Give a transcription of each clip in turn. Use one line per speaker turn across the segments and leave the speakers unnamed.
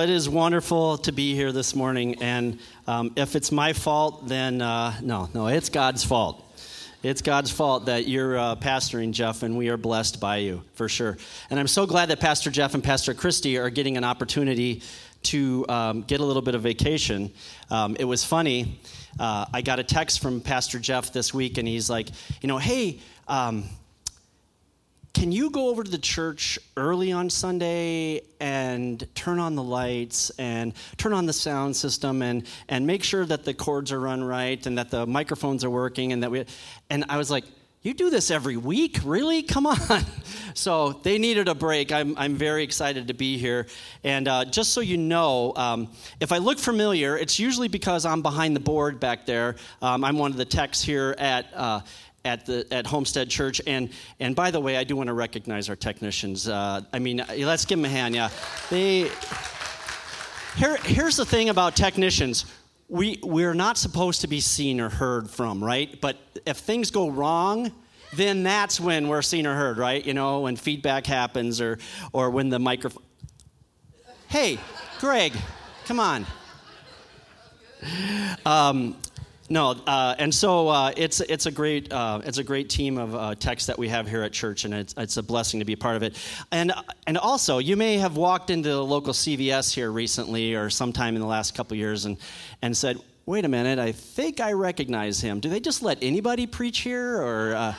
It is wonderful to be here this morning, and um, if it's my fault, then uh, no, no, it's God's fault. It's God's fault that you're uh, pastoring, Jeff, and we are blessed by you, for sure. And I'm so glad that Pastor Jeff and Pastor Christy are getting an opportunity to um, get a little bit of vacation. Um, it was funny. Uh, I got a text from Pastor Jeff this week, and he's like, you know, hey, um, can you go over to the church early on Sunday and turn on the lights and turn on the sound system and, and make sure that the cords are run right and that the microphones are working and that we and I was like, you do this every week? Really? Come on. so they needed a break. I'm, I'm very excited to be here. And uh, just so you know, um, if I look familiar, it's usually because I'm behind the board back there. Um, I'm one of the techs here at. Uh, at the at Homestead Church. And and by the way, I do want to recognize our technicians. Uh, I mean, let's give them a hand. Yeah, they. Here, here's the thing about technicians. We we're not supposed to be seen or heard from, right? But if things go wrong, then that's when we're seen or heard, right? You know, when feedback happens or or when the microphone. Hey, Greg, come on. Um, no, uh, and so uh, it's it's a great uh, it's a great team of uh, techs that we have here at church, and it's, it's a blessing to be part of it. And and also, you may have walked into the local CVS here recently or sometime in the last couple years, and and said, "Wait a minute, I think I recognize him. Do they just let anybody preach here, or?" Uh,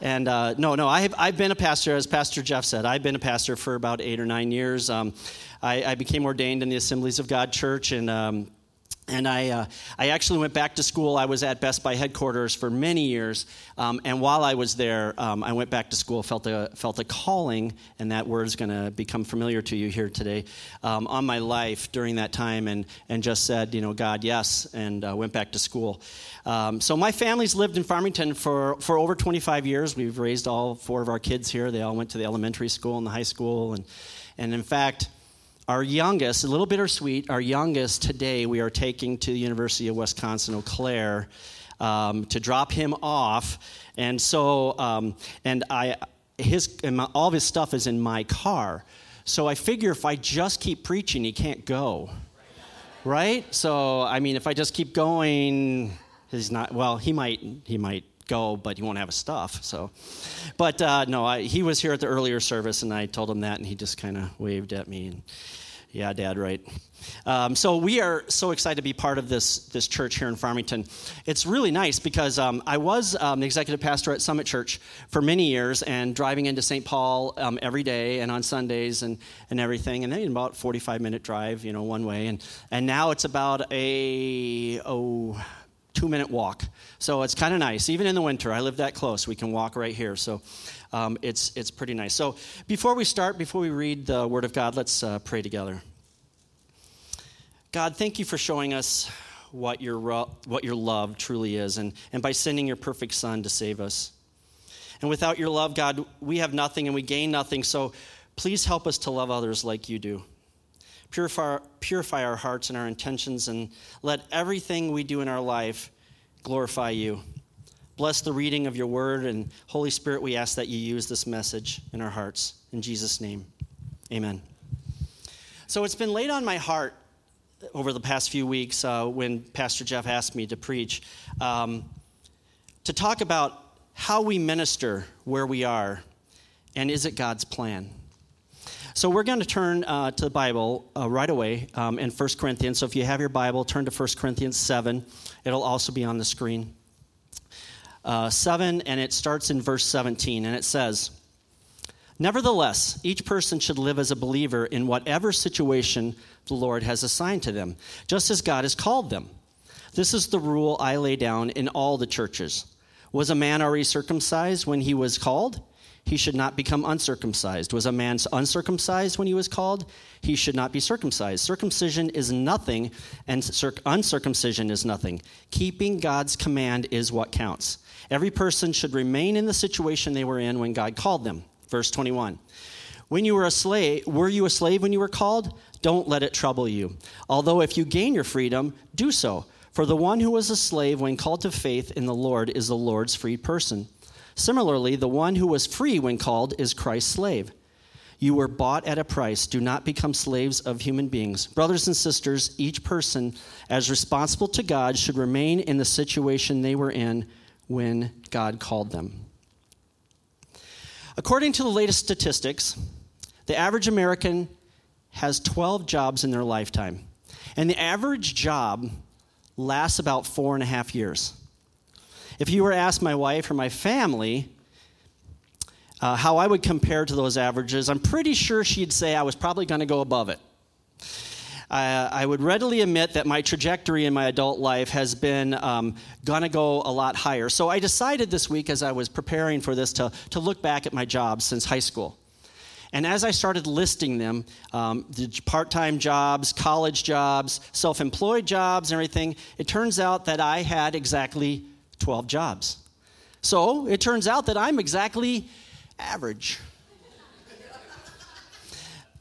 and uh, no, no, I have, I've been a pastor, as Pastor Jeff said. I've been a pastor for about eight or nine years. Um, I, I, became ordained in the Assemblies of God Church, and um, and I, uh, I actually went back to school. I was at Best Buy headquarters for many years. Um, and while I was there, um, I went back to school, felt a, felt a calling, and that word is going to become familiar to you here today, um, on my life during that time, and, and just said, you know, God, yes, and uh, went back to school. Um, so my family's lived in Farmington for, for over 25 years. We've raised all four of our kids here. They all went to the elementary school and the high school. And, and in fact, our youngest, a little bittersweet, our youngest today, we are taking to the University of Wisconsin Eau Claire um, to drop him off. And so, um, and I, his, and my, all of his stuff is in my car. So I figure if I just keep preaching, he can't go. Right? So, I mean, if I just keep going, he's not, well, he might, he might go, but he won't have his stuff. So, but uh, no, I, he was here at the earlier service, and I told him that, and he just kind of waved at me. And, yeah, Dad, right. Um, so we are so excited to be part of this this church here in Farmington. It's really nice because um, I was um, the executive pastor at Summit Church for many years, and driving into St. Paul um, every day and on Sundays and and everything, and then about 45 minute drive, you know, one way, and and now it's about a oh two minute walk. So it's kind of nice. Even in the winter, I live that close. We can walk right here. So um, it's, it's pretty nice. So before we start, before we read the Word of God, let's uh, pray together. God, thank you for showing us what your, what your love truly is and, and by sending your perfect Son to save us. And without your love, God, we have nothing and we gain nothing. So please help us to love others like you do. Purify, purify our hearts and our intentions, and let everything we do in our life glorify you. Bless the reading of your word, and Holy Spirit, we ask that you use this message in our hearts. In Jesus' name, amen. So it's been laid on my heart over the past few weeks uh, when Pastor Jeff asked me to preach um, to talk about how we minister where we are and is it God's plan? So we're going to turn uh, to the Bible uh, right away um, in 1 Corinthians. So if you have your Bible, turn to 1 Corinthians 7. It'll also be on the screen. Uh, 7, and it starts in verse 17, and it says, Nevertheless, each person should live as a believer in whatever situation the Lord has assigned to them, just as God has called them. This is the rule I lay down in all the churches. Was a man already circumcised when he was called? He should not become uncircumcised. Was a man uncircumcised when he was called? He should not be circumcised. Circumcision is nothing, and uncircumcision is nothing. Keeping God's command is what counts. Every person should remain in the situation they were in when God called them. Verse 21. When you were a slave, were you a slave when you were called? Don't let it trouble you. Although if you gain your freedom, do so. For the one who was a slave when called to faith in the Lord is the Lord's free person. Similarly, the one who was free when called is Christ's slave. You were bought at a price. Do not become slaves of human beings. Brothers and sisters, each person, as responsible to God, should remain in the situation they were in when God called them. According to the latest statistics, the average American has 12 jobs in their lifetime. And the average job lasts about four and a half years. If you were to ask my wife or my family uh, how I would compare to those averages, I'm pretty sure she'd say I was probably going to go above it. Uh, I would readily admit that my trajectory in my adult life has been um, going to go a lot higher. So I decided this week, as I was preparing for this, to, to look back at my jobs since high school. And as I started listing them, um, the part time jobs, college jobs, self employed jobs, and everything, it turns out that I had exactly 12 jobs. So it turns out that I'm exactly average.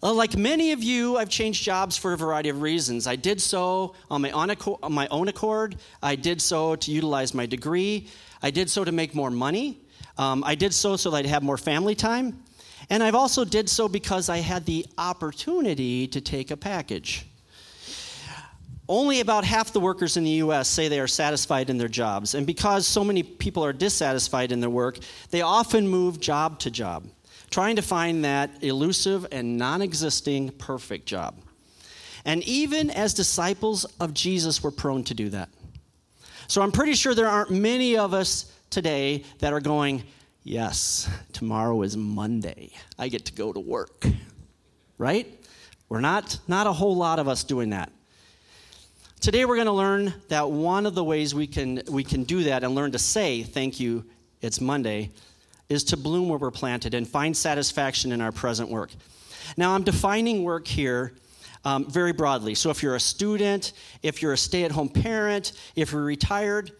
like many of you, I've changed jobs for a variety of reasons. I did so on my, own accord, on my own accord. I did so to utilize my degree. I did so to make more money. Um, I did so so that I'd have more family time. And I've also did so because I had the opportunity to take a package. Only about half the workers in the US say they are satisfied in their jobs. And because so many people are dissatisfied in their work, they often move job to job, trying to find that elusive and non existing perfect job. And even as disciples of Jesus, we're prone to do that. So I'm pretty sure there aren't many of us today that are going, Yes, tomorrow is Monday. I get to go to work. Right? We're not, not a whole lot of us doing that. Today we're going to learn that one of the ways we can, we can do that and learn to say, thank you, it's Monday, is to bloom where we're planted and find satisfaction in our present work. Now, I'm defining work here um, very broadly. So, if you're a student, if you're a stay at home parent, if you're retired,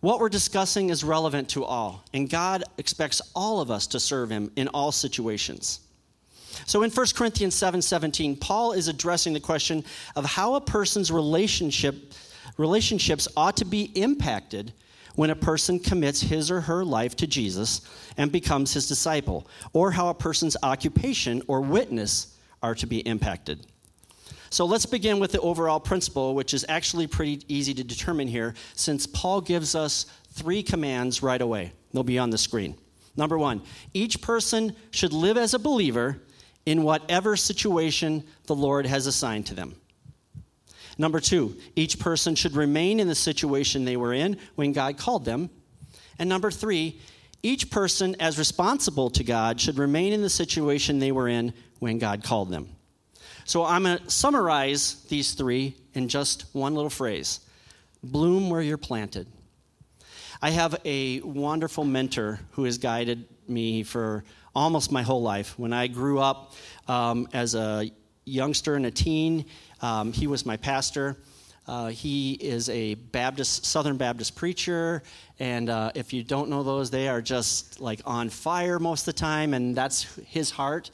what we're discussing is relevant to all, and God expects all of us to serve Him in all situations. So in 1 Corinthians 7 17, Paul is addressing the question of how a person's relationship, relationships ought to be impacted when a person commits his or her life to Jesus and becomes his disciple, or how a person's occupation or witness are to be impacted. So let's begin with the overall principle, which is actually pretty easy to determine here, since Paul gives us three commands right away. They'll be on the screen. Number one, each person should live as a believer in whatever situation the Lord has assigned to them. Number two, each person should remain in the situation they were in when God called them. And number three, each person, as responsible to God, should remain in the situation they were in when God called them. So I'm going to summarize these three in just one little phrase bloom where you're planted. I have a wonderful mentor who has guided me for almost my whole life. When I grew up um, as a youngster and a teen, um, he was my pastor. Uh, he is a Baptist, Southern Baptist preacher, and uh, if you don't know those, they are just like on fire most of the time, and that's his heart.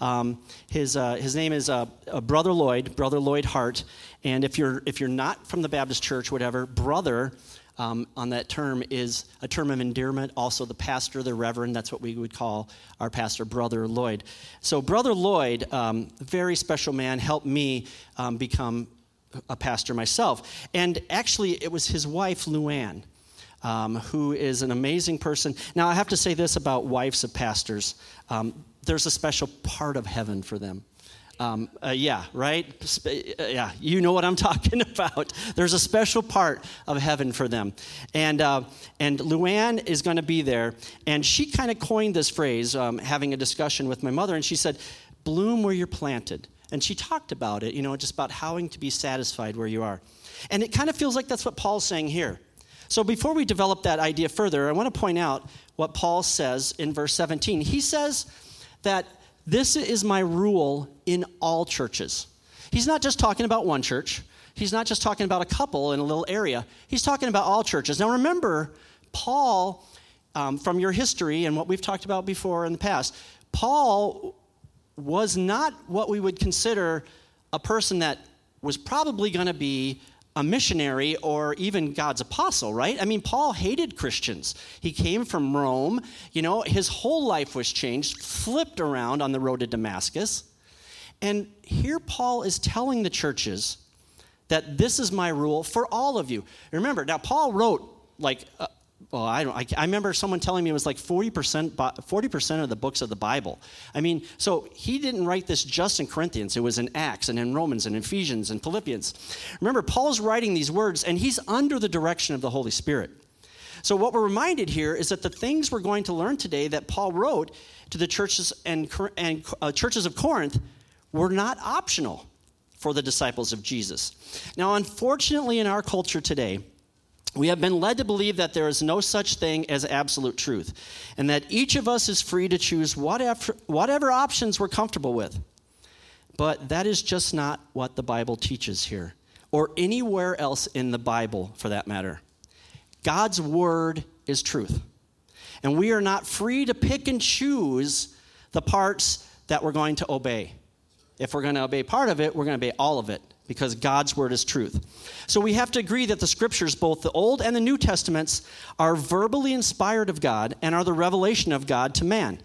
Um, his, uh, his name is uh, uh, Brother Lloyd, Brother Lloyd Hart, and if you're if you're not from the Baptist church, whatever, brother um, on that term is a term of endearment. Also, the pastor, the reverend, that's what we would call our pastor, Brother Lloyd. So, Brother Lloyd, um, very special man, helped me um, become a pastor myself. And actually, it was his wife, Luann. Um, who is an amazing person. Now, I have to say this about wives of pastors um, there's a special part of heaven for them. Um, uh, yeah, right? Uh, yeah, you know what I'm talking about. There's a special part of heaven for them. And, uh, and Luann is going to be there. And she kind of coined this phrase, um, having a discussion with my mother, and she said, Bloom where you're planted. And she talked about it, you know, just about having to be satisfied where you are. And it kind of feels like that's what Paul's saying here. So before we develop that idea further, I want to point out what Paul says in verse 17. He says that this is my rule in all churches. He's not just talking about one church. He's not just talking about a couple in a little area. He's talking about all churches. Now remember, Paul, um, from your history and what we've talked about before in the past, Paul was not what we would consider a person that was probably going to be a missionary or even God's apostle, right? I mean, Paul hated Christians. He came from Rome. You know, his whole life was changed, flipped around on the road to Damascus. And here Paul is telling the churches that this is my rule for all of you. Remember, now Paul wrote like well, I don't. I, I, remember someone telling me it was like 40%, 40% of the books of the Bible. I mean, so he didn't write this just in Corinthians. It was in Acts and in Romans and Ephesians and Philippians. Remember, Paul's writing these words, and he's under the direction of the Holy Spirit. So what we're reminded here is that the things we're going to learn today that Paul wrote to the churches and, and uh, churches of Corinth were not optional for the disciples of Jesus. Now, unfortunately, in our culture today we have been led to believe that there is no such thing as absolute truth, and that each of us is free to choose whatever, whatever options we're comfortable with. But that is just not what the Bible teaches here, or anywhere else in the Bible for that matter. God's word is truth. And we are not free to pick and choose the parts that we're going to obey. If we're going to obey part of it, we're going to obey all of it because God's word is truth. So we have to agree that the scriptures, both the Old and the New Testaments, are verbally inspired of God and are the revelation of God to man,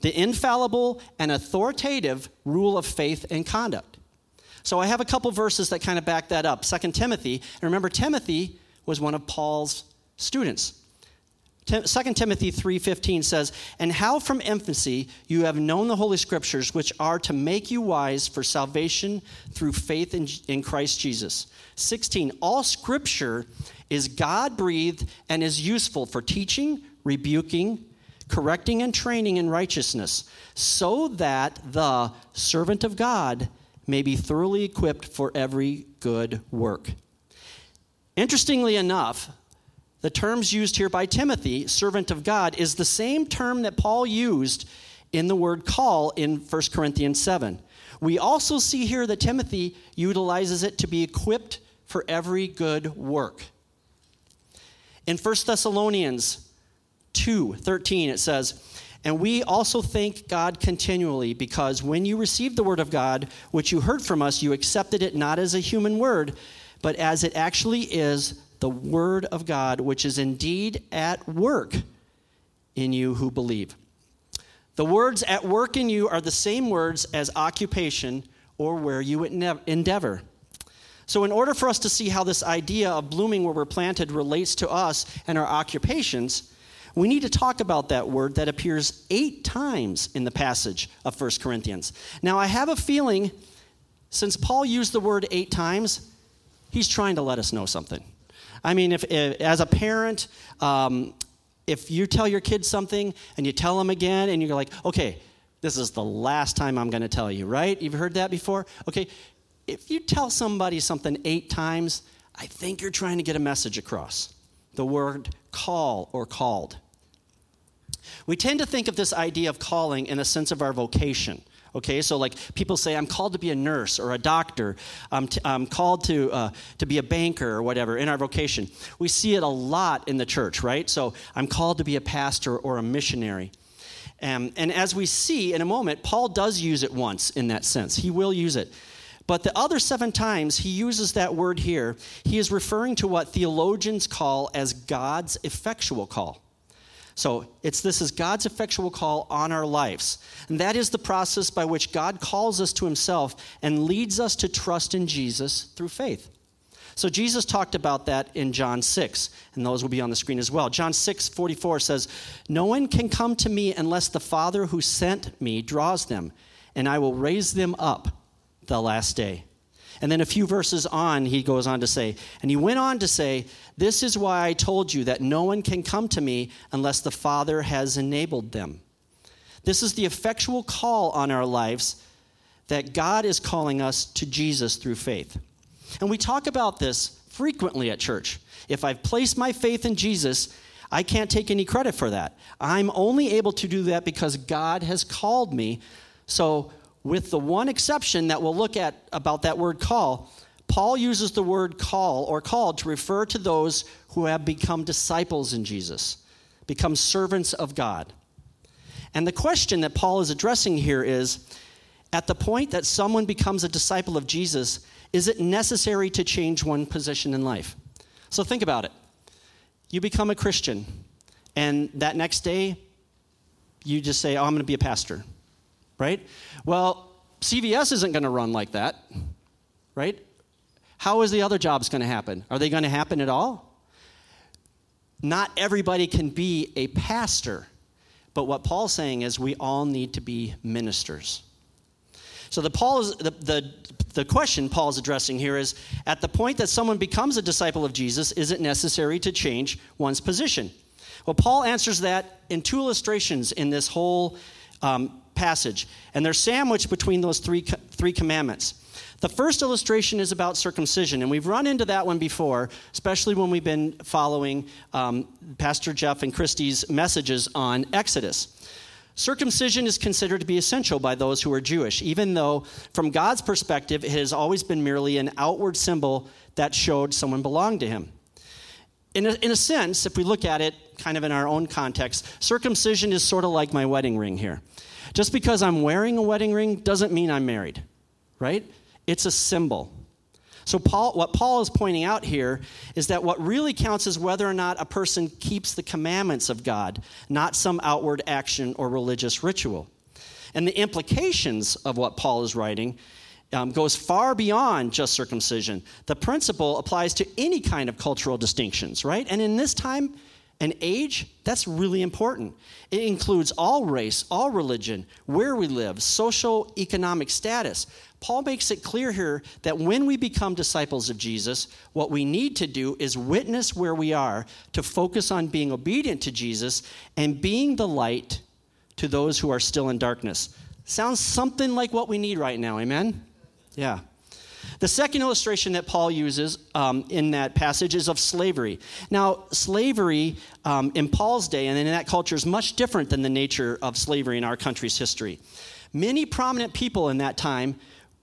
the infallible and authoritative rule of faith and conduct. So I have a couple verses that kind of back that up. Second Timothy, and remember Timothy was one of Paul's students. 2 Timothy 3:15 says, "And how from infancy you have known the holy scriptures which are to make you wise for salvation through faith in, in Christ Jesus." 16, "All scripture is God-breathed and is useful for teaching, rebuking, correcting and training in righteousness, so that the servant of God may be thoroughly equipped for every good work." Interestingly enough, the terms used here by Timothy, servant of God, is the same term that Paul used in the word call in 1 Corinthians 7. We also see here that Timothy utilizes it to be equipped for every good work. In 1 Thessalonians 2 13, it says, And we also thank God continually because when you received the word of God, which you heard from us, you accepted it not as a human word, but as it actually is the word of God, which is indeed at work in you who believe. The words at work in you are the same words as occupation or where you endeavor. So, in order for us to see how this idea of blooming where we're planted relates to us and our occupations, we need to talk about that word that appears eight times in the passage of 1 Corinthians. Now, I have a feeling since Paul used the word eight times, he's trying to let us know something. I mean, if, if as a parent, um, if you tell your kids something and you tell them again and you're like, okay, this is the last time I'm going to tell you, right? You've heard that before? Okay, if you tell somebody something eight times, I think you're trying to get a message across. The word call or called. We tend to think of this idea of calling in a sense of our vocation. Okay, so like people say, I'm called to be a nurse or a doctor. I'm, t- I'm called to, uh, to be a banker or whatever in our vocation. We see it a lot in the church, right? So I'm called to be a pastor or a missionary. Um, and as we see in a moment, Paul does use it once in that sense. He will use it. But the other seven times he uses that word here, he is referring to what theologians call as God's effectual call. So it's this is God's effectual call on our lives. And that is the process by which God calls us to himself and leads us to trust in Jesus through faith. So Jesus talked about that in John 6, and those will be on the screen as well. John 6, 44 says, No one can come to me unless the Father who sent me draws them, and I will raise them up the last day. And then a few verses on, he goes on to say, and he went on to say, This is why I told you that no one can come to me unless the Father has enabled them. This is the effectual call on our lives that God is calling us to Jesus through faith. And we talk about this frequently at church. If I've placed my faith in Jesus, I can't take any credit for that. I'm only able to do that because God has called me. So with the one exception that we'll look at about that word call, Paul uses the word call or called to refer to those who have become disciples in Jesus, become servants of God. And the question that Paul is addressing here is at the point that someone becomes a disciple of Jesus, is it necessary to change one position in life? So think about it. You become a Christian, and that next day, you just say, Oh, I'm going to be a pastor, right? Well, CVS isn't going to run like that, right? How is the other jobs going to happen? Are they going to happen at all? Not everybody can be a pastor, but what Paul's saying is we all need to be ministers. So the, Paul is, the, the, the question Paul's addressing here is at the point that someone becomes a disciple of Jesus, is it necessary to change one's position? Well, Paul answers that in two illustrations in this whole um, passage, and they're sandwiched between those three, three commandments. The first illustration is about circumcision, and we've run into that one before, especially when we've been following um, Pastor Jeff and Christie's messages on Exodus. Circumcision is considered to be essential by those who are Jewish, even though, from God's perspective, it has always been merely an outward symbol that showed someone belonged to Him. In a, in a sense, if we look at it kind of in our own context, circumcision is sort of like my wedding ring here. Just because I'm wearing a wedding ring doesn't mean I'm married, right? It's a symbol. So, Paul, what Paul is pointing out here is that what really counts is whether or not a person keeps the commandments of God, not some outward action or religious ritual. And the implications of what Paul is writing um, goes far beyond just circumcision. The principle applies to any kind of cultural distinctions, right? And in this time, and age, that's really important. It includes all race, all religion, where we live, social, economic status. Paul makes it clear here that when we become disciples of Jesus, what we need to do is witness where we are to focus on being obedient to Jesus and being the light to those who are still in darkness. Sounds something like what we need right now, amen? Yeah. The second illustration that Paul uses um, in that passage is of slavery. Now, slavery um, in Paul's day and in that culture is much different than the nature of slavery in our country's history. Many prominent people in that time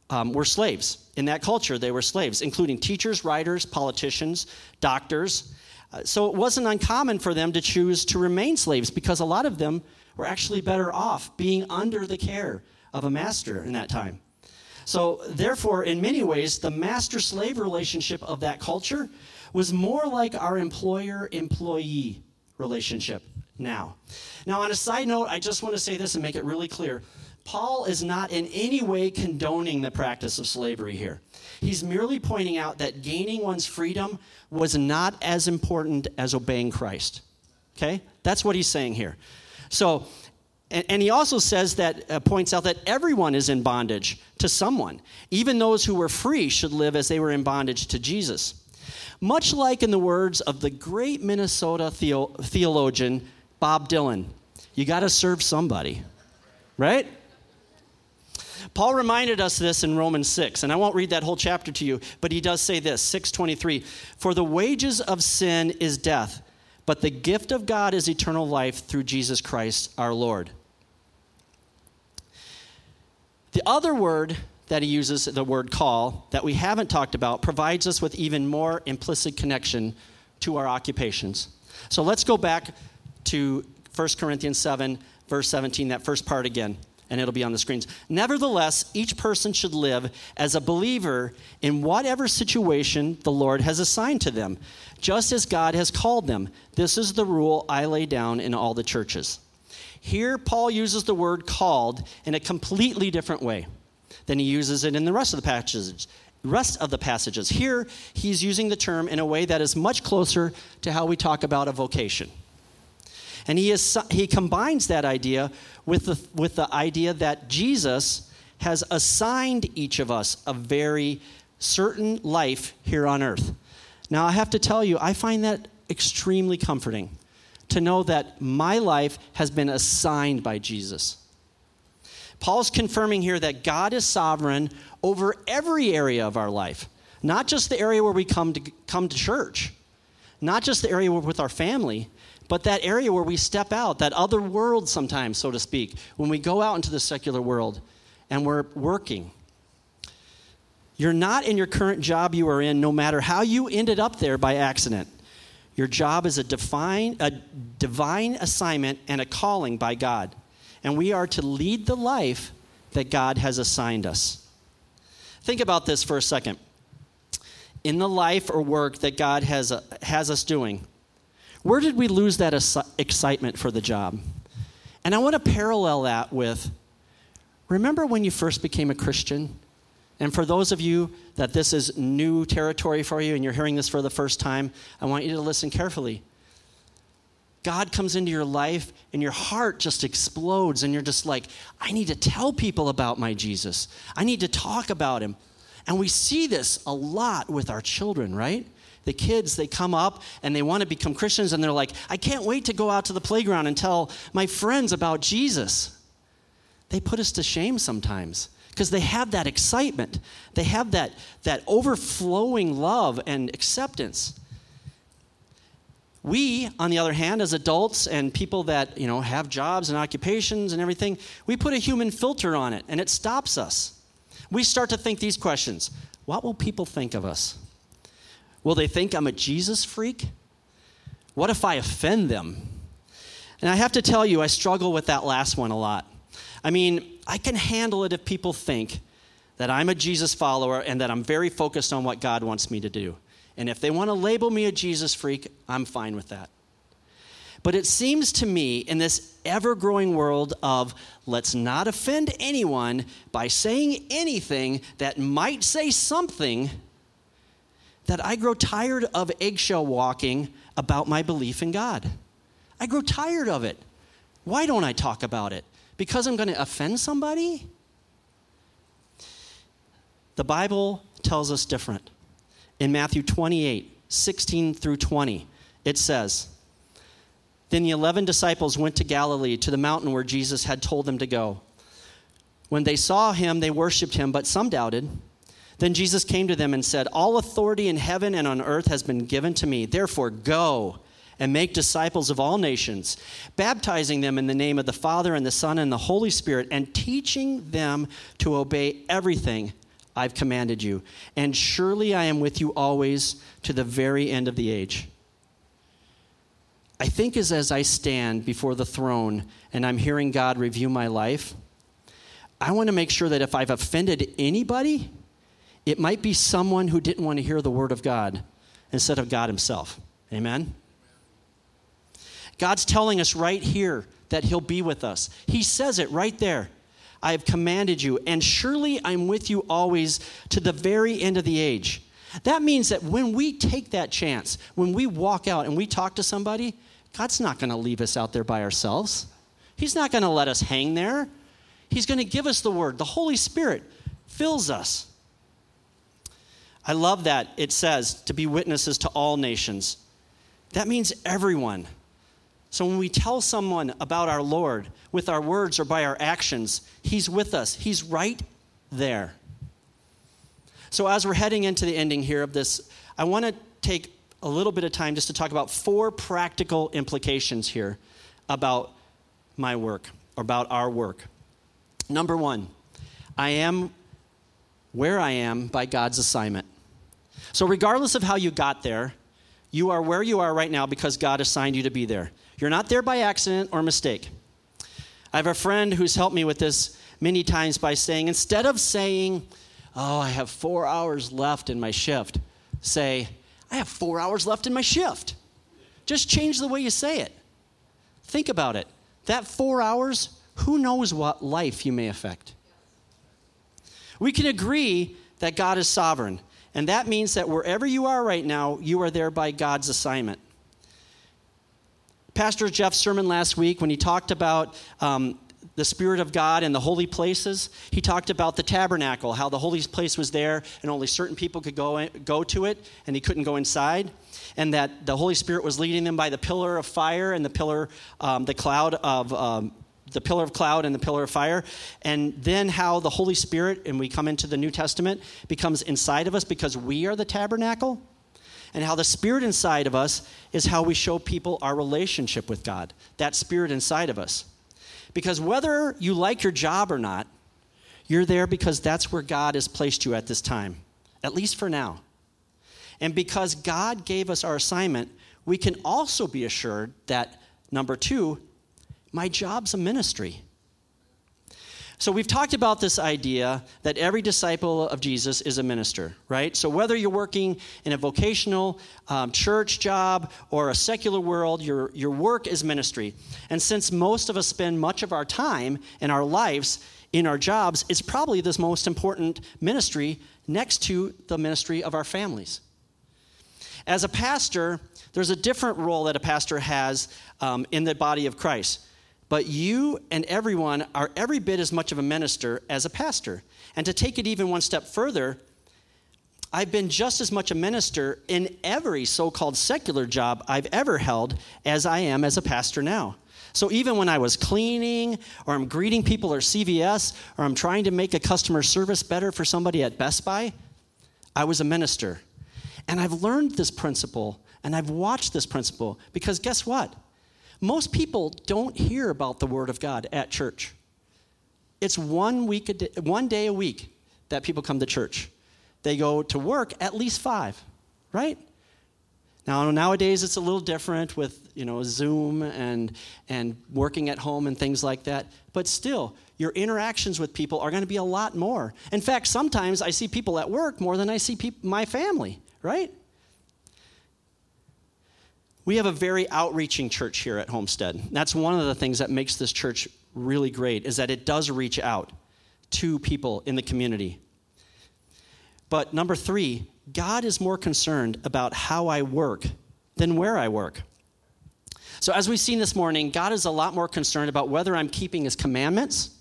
um, were slaves. In that culture, they were slaves, including teachers, writers, politicians, doctors. Uh, so it wasn't uncommon for them to choose to remain slaves because a lot of them were actually better off being under the care of a master in that time. So, therefore, in many ways, the master slave relationship of that culture was more like our employer employee relationship now. Now, on a side note, I just want to say this and make it really clear. Paul is not in any way condoning the practice of slavery here. He's merely pointing out that gaining one's freedom was not as important as obeying Christ. Okay? That's what he's saying here. So, and, and he also says that, uh, points out that everyone is in bondage to someone. Even those who were free should live as they were in bondage to Jesus. Much like in the words of the great Minnesota theo- theologian Bob Dylan, you got to serve somebody, right? Paul reminded us this in Romans 6, and I won't read that whole chapter to you, but he does say this 623 For the wages of sin is death, but the gift of God is eternal life through Jesus Christ our Lord. The other word that he uses, the word call, that we haven't talked about, provides us with even more implicit connection to our occupations. So let's go back to 1 Corinthians 7, verse 17, that first part again, and it'll be on the screens. Nevertheless, each person should live as a believer in whatever situation the Lord has assigned to them, just as God has called them. This is the rule I lay down in all the churches. Here, Paul uses the word called in a completely different way than he uses it in the rest of the passages. Rest of the passages. Here, he's using the term in a way that is much closer to how we talk about a vocation. And he, is, he combines that idea with the, with the idea that Jesus has assigned each of us a very certain life here on earth. Now, I have to tell you, I find that extremely comforting to know that my life has been assigned by Jesus. Paul's confirming here that God is sovereign over every area of our life, not just the area where we come to, come to church, not just the area with our family, but that area where we step out, that other world sometimes, so to speak, when we go out into the secular world and we're working. You're not in your current job you are in, no matter how you ended up there by accident. Your job is a divine, a divine assignment and a calling by God. And we are to lead the life that God has assigned us. Think about this for a second. in the life or work that God has, uh, has us doing, where did we lose that excitement for the job? And I want to parallel that with remember when you first became a Christian? And for those of you that this is new territory for you and you're hearing this for the first time, I want you to listen carefully. God comes into your life and your heart just explodes, and you're just like, I need to tell people about my Jesus. I need to talk about him. And we see this a lot with our children, right? The kids, they come up and they want to become Christians, and they're like, I can't wait to go out to the playground and tell my friends about Jesus. They put us to shame sometimes because they have that excitement. They have that, that overflowing love and acceptance. We, on the other hand, as adults and people that you know have jobs and occupations and everything, we put a human filter on it, and it stops us. We start to think these questions: What will people think of us? Will they think I'm a Jesus freak? What if I offend them? And I have to tell you, I struggle with that last one a lot. I mean, I can handle it if people think that I'm a Jesus follower and that I'm very focused on what God wants me to do. And if they want to label me a Jesus freak, I'm fine with that. But it seems to me in this ever growing world of let's not offend anyone by saying anything that might say something, that I grow tired of eggshell walking about my belief in God. I grow tired of it. Why don't I talk about it? Because I'm going to offend somebody? The Bible tells us different. In Matthew 28 16 through 20, it says, Then the eleven disciples went to Galilee, to the mountain where Jesus had told them to go. When they saw him, they worshiped him, but some doubted. Then Jesus came to them and said, All authority in heaven and on earth has been given to me. Therefore, go and make disciples of all nations, baptizing them in the name of the Father and the Son and the Holy Spirit, and teaching them to obey everything I've commanded you. And surely I am with you always to the very end of the age. I think as, as I stand before the throne and I'm hearing God review my life, I want to make sure that if I've offended anybody, it might be someone who didn't want to hear the word of God instead of God Himself. Amen? God's telling us right here that He'll be with us. He says it right there. I have commanded you, and surely I'm with you always to the very end of the age. That means that when we take that chance, when we walk out and we talk to somebody, God's not going to leave us out there by ourselves. He's not going to let us hang there. He's going to give us the word. The Holy Spirit fills us. I love that it says to be witnesses to all nations. That means everyone. So when we tell someone about our Lord with our words or by our actions, He's with us, He's right there. So as we're heading into the ending here of this, I want to take a little bit of time just to talk about four practical implications here about my work, about our work. Number one, I am where I am by God's assignment. So, regardless of how you got there, you are where you are right now because God assigned you to be there. You're not there by accident or mistake. I have a friend who's helped me with this many times by saying, instead of saying, Oh, I have four hours left in my shift, say, I have four hours left in my shift. Just change the way you say it. Think about it. That four hours, who knows what life you may affect? We can agree that God is sovereign, and that means that wherever you are right now, you are there by God's assignment. Pastor Jeff's sermon last week, when he talked about um, the Spirit of God and the holy places, he talked about the tabernacle, how the holy place was there and only certain people could go, in, go to it and he couldn't go inside. And that the Holy Spirit was leading them by the pillar of fire and the pillar, um, the cloud of. Um, the pillar of cloud and the pillar of fire, and then how the Holy Spirit, and we come into the New Testament, becomes inside of us because we are the tabernacle and how the spirit inside of us is how we show people our relationship with God, that spirit inside of us. Because whether you like your job or not, you're there because that's where God has placed you at this time, at least for now. And because God gave us our assignment, we can also be assured that, number two, my job's a ministry. So, we've talked about this idea that every disciple of Jesus is a minister, right? So, whether you're working in a vocational um, church job or a secular world, your, your work is ministry. And since most of us spend much of our time and our lives in our jobs, it's probably the most important ministry next to the ministry of our families. As a pastor, there's a different role that a pastor has um, in the body of Christ. But you and everyone are every bit as much of a minister as a pastor. And to take it even one step further, I've been just as much a minister in every so called secular job I've ever held as I am as a pastor now. So even when I was cleaning, or I'm greeting people at CVS, or I'm trying to make a customer service better for somebody at Best Buy, I was a minister. And I've learned this principle and I've watched this principle because guess what? Most people don't hear about the Word of God at church. It's one week, day, one day a week that people come to church. They go to work at least five, right? Now nowadays it's a little different with you know Zoom and and working at home and things like that. But still, your interactions with people are going to be a lot more. In fact, sometimes I see people at work more than I see my family, right? We have a very outreaching church here at Homestead. That's one of the things that makes this church really great is that it does reach out to people in the community. But number 3, God is more concerned about how I work than where I work. So, as we've seen this morning, God is a lot more concerned about whether I'm keeping his commandments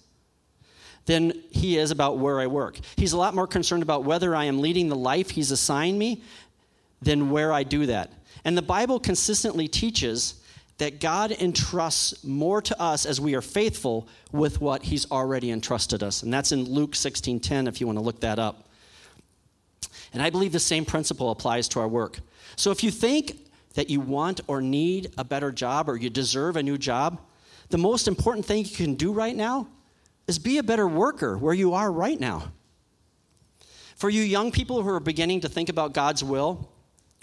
than he is about where I work. He's a lot more concerned about whether I am leading the life he's assigned me than where I do that. And the Bible consistently teaches that God entrusts more to us as we are faithful with what he's already entrusted us. And that's in Luke 16:10 if you want to look that up. And I believe the same principle applies to our work. So if you think that you want or need a better job or you deserve a new job, the most important thing you can do right now is be a better worker where you are right now. For you young people who are beginning to think about God's will,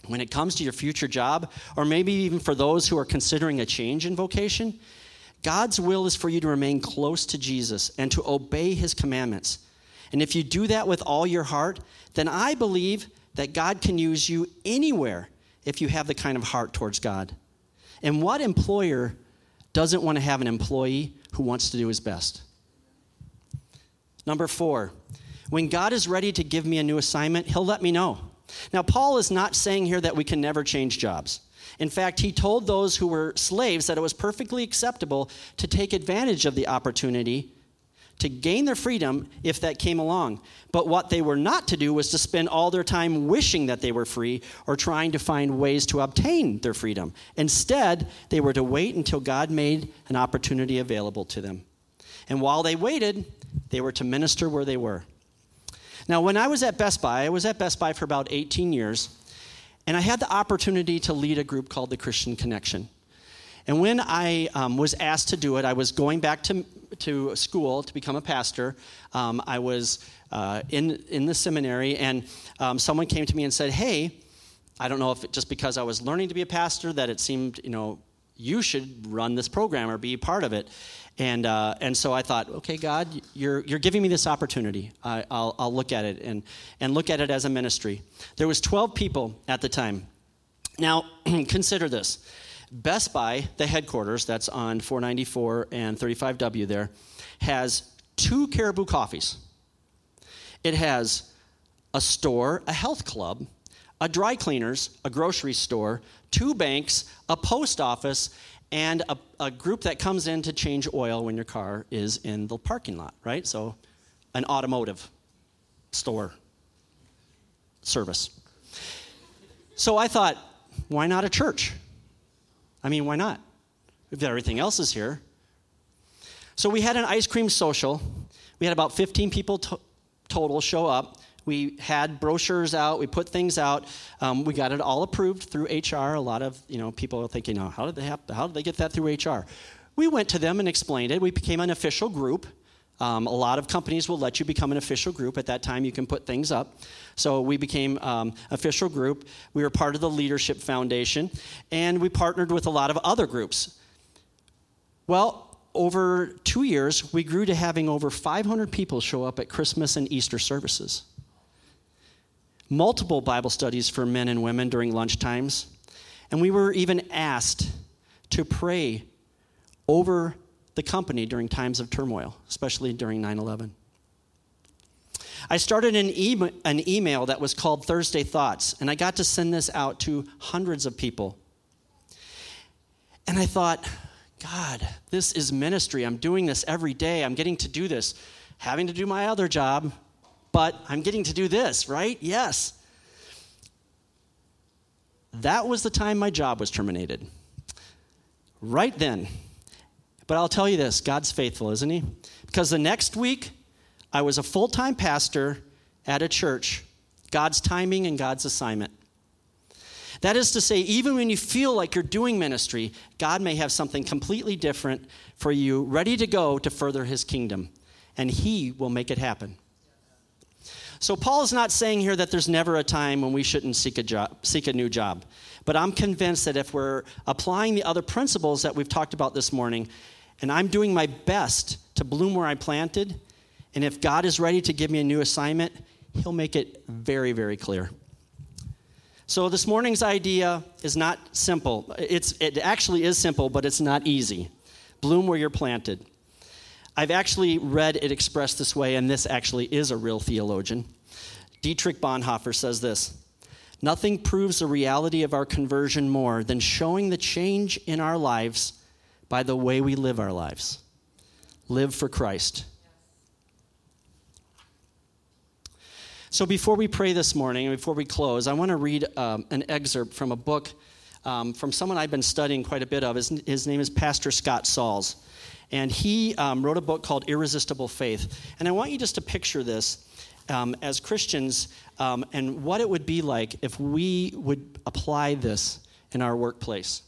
when it comes to your future job, or maybe even for those who are considering a change in vocation, God's will is for you to remain close to Jesus and to obey his commandments. And if you do that with all your heart, then I believe that God can use you anywhere if you have the kind of heart towards God. And what employer doesn't want to have an employee who wants to do his best? Number four, when God is ready to give me a new assignment, he'll let me know. Now, Paul is not saying here that we can never change jobs. In fact, he told those who were slaves that it was perfectly acceptable to take advantage of the opportunity to gain their freedom if that came along. But what they were not to do was to spend all their time wishing that they were free or trying to find ways to obtain their freedom. Instead, they were to wait until God made an opportunity available to them. And while they waited, they were to minister where they were. Now, when I was at Best Buy, I was at Best Buy for about 18 years, and I had the opportunity to lead a group called the Christian Connection. And when I um, was asked to do it, I was going back to, to school to become a pastor. Um, I was uh, in, in the seminary, and um, someone came to me and said, Hey, I don't know if it, just because I was learning to be a pastor that it seemed, you know, you should run this program or be part of it. And, uh, and so I thought, okay, God, you're, you're giving me this opportunity. I, will I'll look at it and, and look at it as a ministry. There was 12 people at the time. Now, consider this. Best Buy, the headquarters, that's on 494 and 35W there, has two Caribou coffees. It has a store, a health club, a dry cleaners, a grocery store, two banks, a post office, and a, a, group that comes in to change oil when your car is in the parking lot, right? So, an automotive store service. So I thought, why not a church? I mean, why not? If everything else is here. So we had an ice cream social. We had about 15 people to- total show up. We had brochures out. We put things out. Um, we got it all approved through HR. A lot of you know people are thinking, oh, how did they have, how did they get that through HR? We went to them and explained it. We became an official group. Um, a lot of companies will let you become an official group. At that time, you can put things up. So we became um, official group. We were part of the Leadership Foundation, and we partnered with a lot of other groups. Well, over two years, we grew to having over 500 people show up at Christmas and Easter services. Multiple Bible studies for men and women during lunch times. And we were even asked to pray over the company during times of turmoil, especially during 9 11. I started an, e- an email that was called Thursday Thoughts, and I got to send this out to hundreds of people. And I thought, God, this is ministry. I'm doing this every day. I'm getting to do this, having to do my other job, but I'm getting to do this, right? Yes. That was the time my job was terminated. Right then. But I'll tell you this God's faithful, isn't He? Because the next week, I was a full time pastor at a church, God's timing and God's assignment. That is to say, even when you feel like you're doing ministry, God may have something completely different for you, ready to go to further his kingdom, and he will make it happen. So, Paul is not saying here that there's never a time when we shouldn't seek a, job, seek a new job. But I'm convinced that if we're applying the other principles that we've talked about this morning, and I'm doing my best to bloom where I planted, and if God is ready to give me a new assignment, He'll make it very, very clear. So this morning's idea is not simple. It's, it actually is simple, but it's not easy. Bloom where you're planted. I've actually read it expressed this way, and this actually is a real theologian. Dietrich Bonhoeffer says this Nothing proves the reality of our conversion more than showing the change in our lives by the way we live our lives. Live for Christ. So before we pray this morning, and before we close, I want to read um, an excerpt from a book um, from someone I've been studying quite a bit of. His, his name is Pastor Scott Sauls. And he um, wrote a book called Irresistible Faith. And I want you just to picture this um, as Christians um, and what it would be like if we would apply this in our workplace.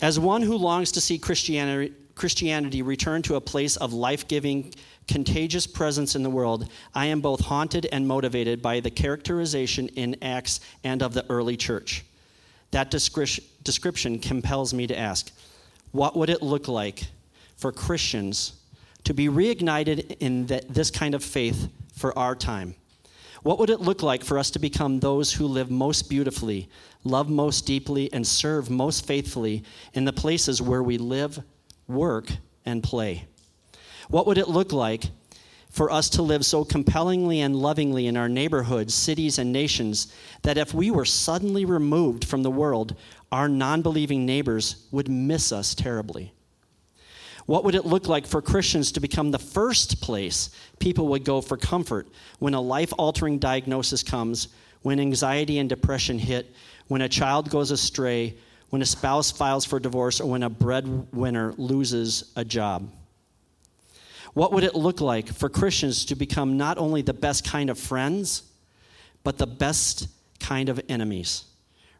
As one who longs to see Christianity, Christianity return to a place of life giving contagious presence in the world, I am both haunted and motivated by the characterization in Acts and of the early church. That description compels me to ask what would it look like for Christians to be reignited in this kind of faith for our time? What would it look like for us to become those who live most beautifully, love most deeply, and serve most faithfully in the places where we live, work, and play? What would it look like for us to live so compellingly and lovingly in our neighborhoods, cities, and nations that if we were suddenly removed from the world, our non believing neighbors would miss us terribly? What would it look like for Christians to become the first place people would go for comfort when a life altering diagnosis comes, when anxiety and depression hit, when a child goes astray, when a spouse files for divorce, or when a breadwinner loses a job? What would it look like for Christians to become not only the best kind of friends, but the best kind of enemies,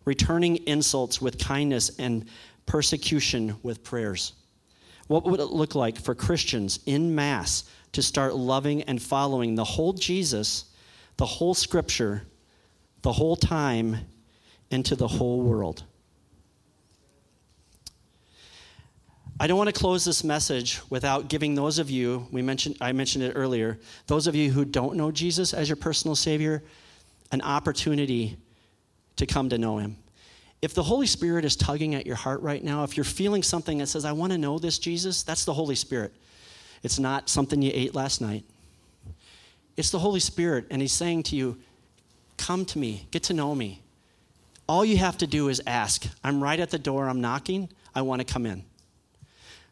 returning insults with kindness and persecution with prayers? What would it look like for Christians in mass to start loving and following the whole Jesus, the whole scripture, the whole time, into the whole world? I don't want to close this message without giving those of you, we mentioned, I mentioned it earlier, those of you who don't know Jesus as your personal Savior, an opportunity to come to know Him. If the Holy Spirit is tugging at your heart right now, if you're feeling something that says, I want to know this Jesus, that's the Holy Spirit. It's not something you ate last night. It's the Holy Spirit, and He's saying to you, Come to me, get to know me. All you have to do is ask. I'm right at the door, I'm knocking, I want to come in.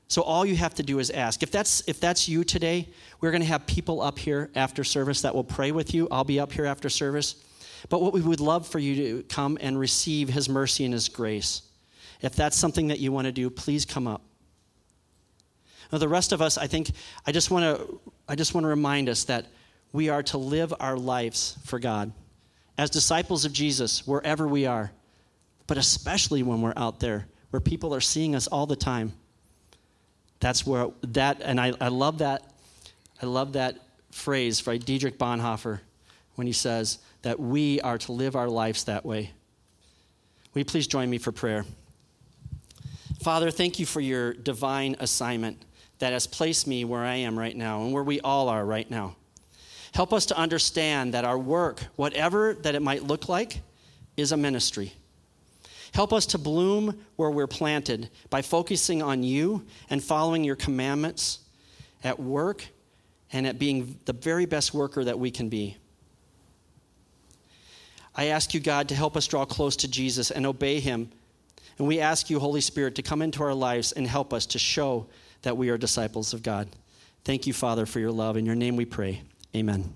So all you have to do is ask. If that's if that's you today, we're going to have people up here after service that will pray with you. I'll be up here after service. But what we would love for you to come and receive his mercy and his grace. If that's something that you want to do, please come up. Now the rest of us, I think I just want to I just want to remind us that we are to live our lives for God. As disciples of Jesus, wherever we are, but especially when we're out there where people are seeing us all the time. That's where that, and I, I love that, I love that phrase by Dietrich Bonhoeffer when he says that we are to live our lives that way. Will you please join me for prayer? Father, thank you for your divine assignment that has placed me where I am right now and where we all are right now. Help us to understand that our work, whatever that it might look like, is a ministry. Help us to bloom where we're planted by focusing on you and following your commandments at work and at being the very best worker that we can be. I ask you, God, to help us draw close to Jesus and obey him. And we ask you, Holy Spirit, to come into our lives and help us to show that we are disciples of God. Thank you, Father, for your love. In your name we pray. Amen.